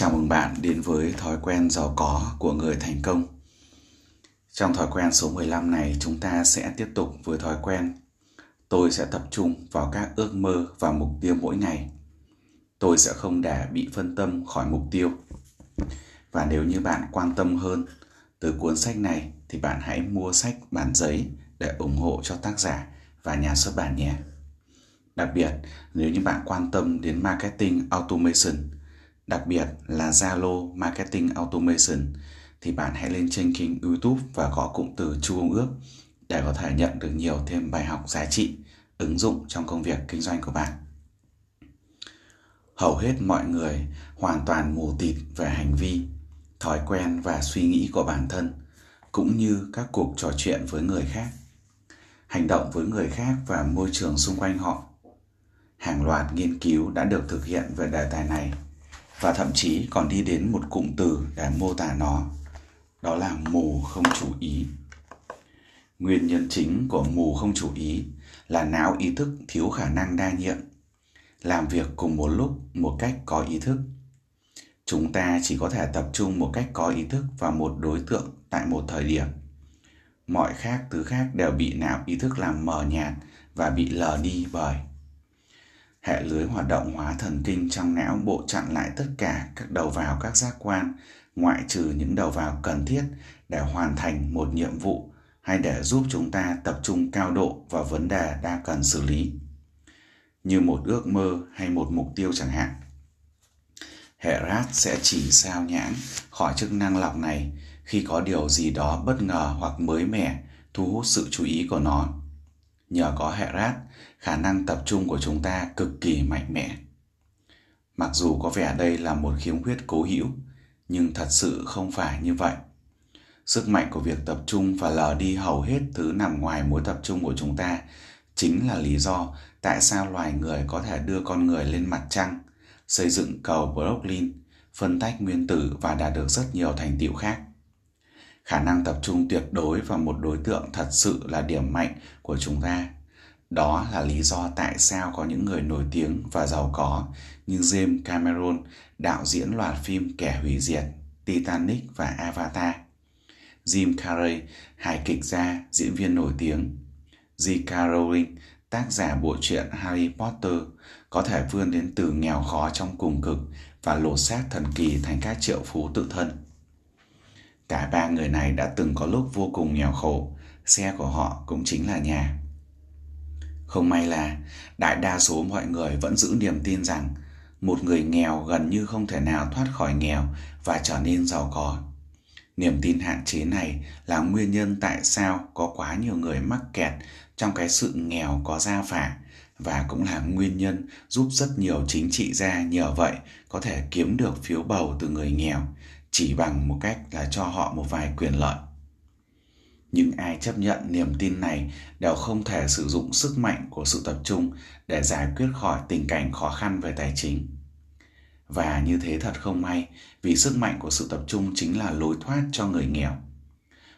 Chào mừng bạn đến với thói quen giàu có của người thành công. Trong thói quen số 15 này, chúng ta sẽ tiếp tục với thói quen tôi sẽ tập trung vào các ước mơ và mục tiêu mỗi ngày. Tôi sẽ không để bị phân tâm khỏi mục tiêu. Và nếu như bạn quan tâm hơn từ cuốn sách này thì bạn hãy mua sách bản giấy để ủng hộ cho tác giả và nhà xuất bản nhé. Đặc biệt, nếu như bạn quan tâm đến marketing automation đặc biệt là Zalo Marketing Automation thì bạn hãy lên trên kênh YouTube và gõ cụm từ Chu Công Ước để có thể nhận được nhiều thêm bài học giá trị ứng dụng trong công việc kinh doanh của bạn. Hầu hết mọi người hoàn toàn mù tịt về hành vi, thói quen và suy nghĩ của bản thân cũng như các cuộc trò chuyện với người khác, hành động với người khác và môi trường xung quanh họ. Hàng loạt nghiên cứu đã được thực hiện về đề tài này và thậm chí còn đi đến một cụm từ để mô tả nó. Đó là mù không chú ý. Nguyên nhân chính của mù không chú ý là não ý thức thiếu khả năng đa nhiệm. Làm việc cùng một lúc, một cách có ý thức. Chúng ta chỉ có thể tập trung một cách có ý thức vào một đối tượng tại một thời điểm. Mọi khác, thứ khác đều bị não ý thức làm mờ nhạt và bị lờ đi bởi hệ lưới hoạt động hóa thần kinh trong não bộ chặn lại tất cả các đầu vào các giác quan, ngoại trừ những đầu vào cần thiết để hoàn thành một nhiệm vụ hay để giúp chúng ta tập trung cao độ vào vấn đề đang cần xử lý. Như một ước mơ hay một mục tiêu chẳng hạn. Hệ rat sẽ chỉ sao nhãng khỏi chức năng lọc này khi có điều gì đó bất ngờ hoặc mới mẻ thu hút sự chú ý của nó nhờ có hệ rat khả năng tập trung của chúng ta cực kỳ mạnh mẽ. Mặc dù có vẻ đây là một khiếm khuyết cố hữu, nhưng thật sự không phải như vậy. Sức mạnh của việc tập trung và lờ đi hầu hết thứ nằm ngoài mối tập trung của chúng ta chính là lý do tại sao loài người có thể đưa con người lên mặt trăng, xây dựng cầu brooklyn, phân tách nguyên tử và đạt được rất nhiều thành tựu khác khả năng tập trung tuyệt đối vào một đối tượng thật sự là điểm mạnh của chúng ta đó là lý do tại sao có những người nổi tiếng và giàu có như James Cameron, đạo diễn loạt phim Kẻ hủy diệt, Titanic và Avatar. Jim Carrey, hài kịch gia, diễn viên nổi tiếng. J.K. Rowling, tác giả bộ truyện Harry Potter, có thể vươn đến từ nghèo khó trong cùng cực và lột xác thần kỳ thành các triệu phú tự thân. Cả ba người này đã từng có lúc vô cùng nghèo khổ, xe của họ cũng chính là nhà. Không may là đại đa số mọi người vẫn giữ niềm tin rằng một người nghèo gần như không thể nào thoát khỏi nghèo và trở nên giàu có. Niềm tin hạn chế này là nguyên nhân tại sao có quá nhiều người mắc kẹt trong cái sự nghèo có gia phả và cũng là nguyên nhân giúp rất nhiều chính trị gia nhờ vậy có thể kiếm được phiếu bầu từ người nghèo chỉ bằng một cách là cho họ một vài quyền lợi. Nhưng ai chấp nhận niềm tin này đều không thể sử dụng sức mạnh của sự tập trung để giải quyết khỏi tình cảnh khó khăn về tài chính. Và như thế thật không may, vì sức mạnh của sự tập trung chính là lối thoát cho người nghèo.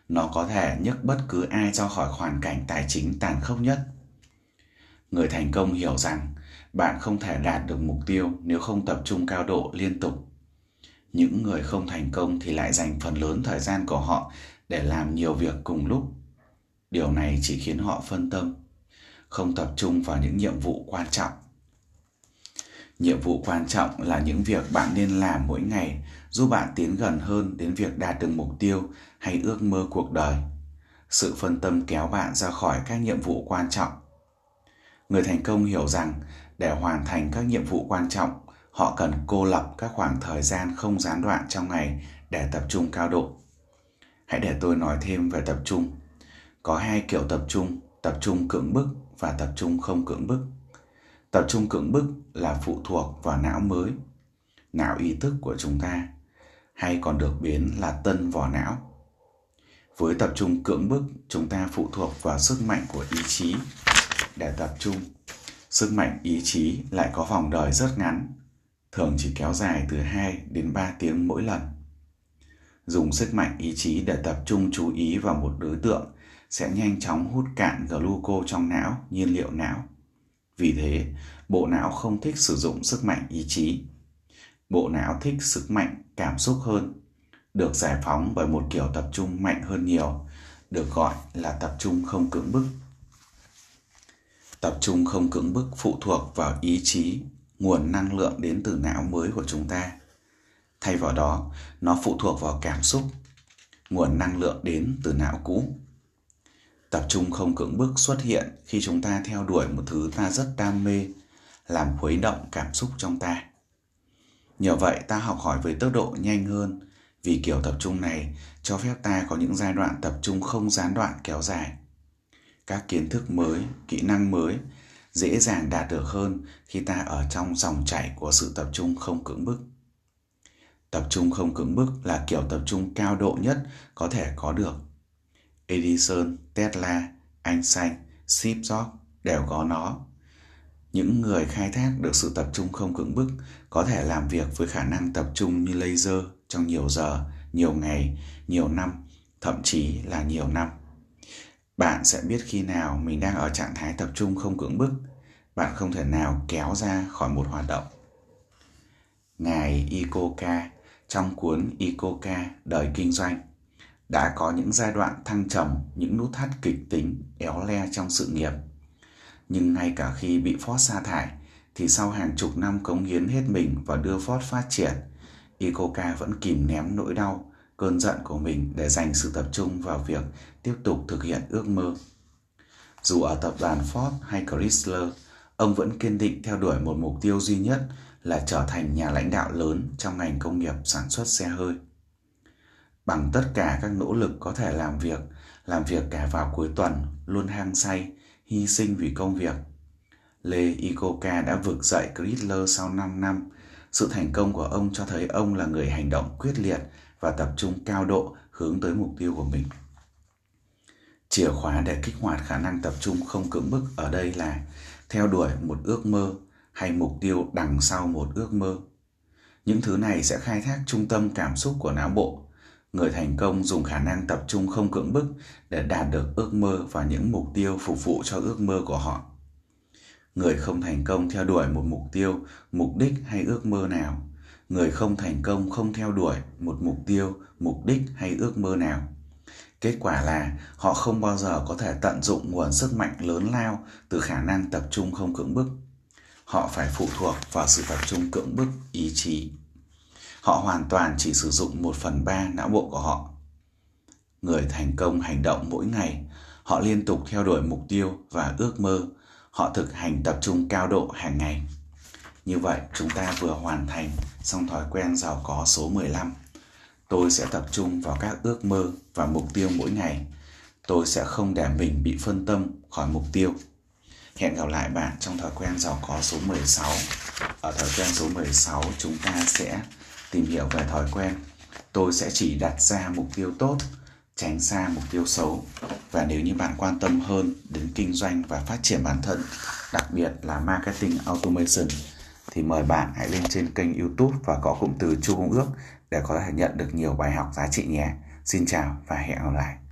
Nó có thể nhấc bất cứ ai ra khỏi hoàn cảnh tài chính tàn khốc nhất. Người thành công hiểu rằng bạn không thể đạt được mục tiêu nếu không tập trung cao độ liên tục những người không thành công thì lại dành phần lớn thời gian của họ để làm nhiều việc cùng lúc. Điều này chỉ khiến họ phân tâm, không tập trung vào những nhiệm vụ quan trọng. Nhiệm vụ quan trọng là những việc bạn nên làm mỗi ngày, giúp bạn tiến gần hơn đến việc đạt được mục tiêu hay ước mơ cuộc đời. Sự phân tâm kéo bạn ra khỏi các nhiệm vụ quan trọng. Người thành công hiểu rằng để hoàn thành các nhiệm vụ quan trọng họ cần cô lập các khoảng thời gian không gián đoạn trong ngày để tập trung cao độ. Hãy để tôi nói thêm về tập trung. Có hai kiểu tập trung tập trung cưỡng bức và tập trung không cưỡng bức. Tập trung cưỡng bức là phụ thuộc vào não mới, não ý thức của chúng ta, hay còn được biến là tân vỏ não. Với tập trung cưỡng bức, chúng ta phụ thuộc vào sức mạnh của ý chí để tập trung. Sức mạnh ý chí lại có vòng đời rất ngắn thường chỉ kéo dài từ 2 đến 3 tiếng mỗi lần. Dùng sức mạnh ý chí để tập trung chú ý vào một đối tượng sẽ nhanh chóng hút cạn gluco trong não, nhiên liệu não. Vì thế, bộ não không thích sử dụng sức mạnh ý chí. bộ não thích sức mạnh cảm xúc hơn được giải phóng bởi một kiểu tập trung mạnh hơn nhiều được gọi là tập trung không cưỡng bức tập trung không cưỡng bức phụ thuộc vào ý chí nguồn năng lượng đến từ não mới của chúng ta. Thay vào đó, nó phụ thuộc vào cảm xúc, nguồn năng lượng đến từ não cũ. Tập trung không cưỡng bức xuất hiện khi chúng ta theo đuổi một thứ ta rất đam mê, làm khuấy động cảm xúc trong ta. Nhờ vậy, ta học hỏi với tốc độ nhanh hơn, vì kiểu tập trung này cho phép ta có những giai đoạn tập trung không gián đoạn kéo dài. Các kiến thức mới, kỹ năng mới dễ dàng đạt được hơn khi ta ở trong dòng chảy của sự tập trung không cưỡng bức. Tập trung không cưỡng bức là kiểu tập trung cao độ nhất có thể có được. Edison, tesla, einstein, steve jobs đều có nó. Những người khai thác được sự tập trung không cưỡng bức có thể làm việc với khả năng tập trung như laser trong nhiều giờ, nhiều ngày, nhiều năm, thậm chí là nhiều năm bạn sẽ biết khi nào mình đang ở trạng thái tập trung không cưỡng bức. Bạn không thể nào kéo ra khỏi một hoạt động. Ngài ikoka, trong cuốn ikoka, đời kinh doanh, đã có những giai đoạn thăng trầm, những nút thắt kịch tính éo le trong sự nghiệp. Nhưng ngay cả khi bị Ford sa thải, thì sau hàng chục năm cống hiến hết mình và đưa Ford phát triển, Ikoka vẫn kìm ném nỗi đau cơn giận của mình để dành sự tập trung vào việc tiếp tục thực hiện ước mơ. Dù ở tập đoàn Ford hay Chrysler, ông vẫn kiên định theo đuổi một mục tiêu duy nhất là trở thành nhà lãnh đạo lớn trong ngành công nghiệp sản xuất xe hơi. Bằng tất cả các nỗ lực có thể làm việc, làm việc cả vào cuối tuần, luôn hang say, hy sinh vì công việc. Lê Icoca đã vực dậy Chrysler sau 5 năm. Sự thành công của ông cho thấy ông là người hành động quyết liệt và tập trung cao độ hướng tới mục tiêu của mình. Chìa khóa để kích hoạt khả năng tập trung không cưỡng bức ở đây là theo đuổi một ước mơ hay mục tiêu đằng sau một ước mơ. Những thứ này sẽ khai thác trung tâm cảm xúc của não bộ. Người thành công dùng khả năng tập trung không cưỡng bức để đạt được ước mơ và những mục tiêu phục vụ cho ước mơ của họ. Người không thành công theo đuổi một mục tiêu, mục đích hay ước mơ nào. Người không thành công không theo đuổi một mục tiêu, mục đích hay ước mơ nào Kết quả là họ không bao giờ có thể tận dụng nguồn sức mạnh lớn lao từ khả năng tập trung không cưỡng bức. Họ phải phụ thuộc vào sự tập trung cưỡng bức ý chí. Họ hoàn toàn chỉ sử dụng một phần ba não bộ của họ. Người thành công hành động mỗi ngày, họ liên tục theo đuổi mục tiêu và ước mơ, họ thực hành tập trung cao độ hàng ngày. Như vậy, chúng ta vừa hoàn thành xong thói quen giàu có số 15 tôi sẽ tập trung vào các ước mơ và mục tiêu mỗi ngày. Tôi sẽ không để mình bị phân tâm khỏi mục tiêu. Hẹn gặp lại bạn trong thói quen giàu có số 16 ở thói quen số 16 chúng ta sẽ tìm hiểu về thói quen. Tôi sẽ chỉ đặt ra mục tiêu tốt tránh xa mục tiêu xấu. Và nếu như bạn quan tâm hơn đến kinh doanh và phát triển bản thân đặc biệt là marketing automation thì mời bạn hãy lên trên kênh youtube và có cụm từ chu công ước để có thể nhận được nhiều bài học giá trị nhé. Xin chào và hẹn gặp lại.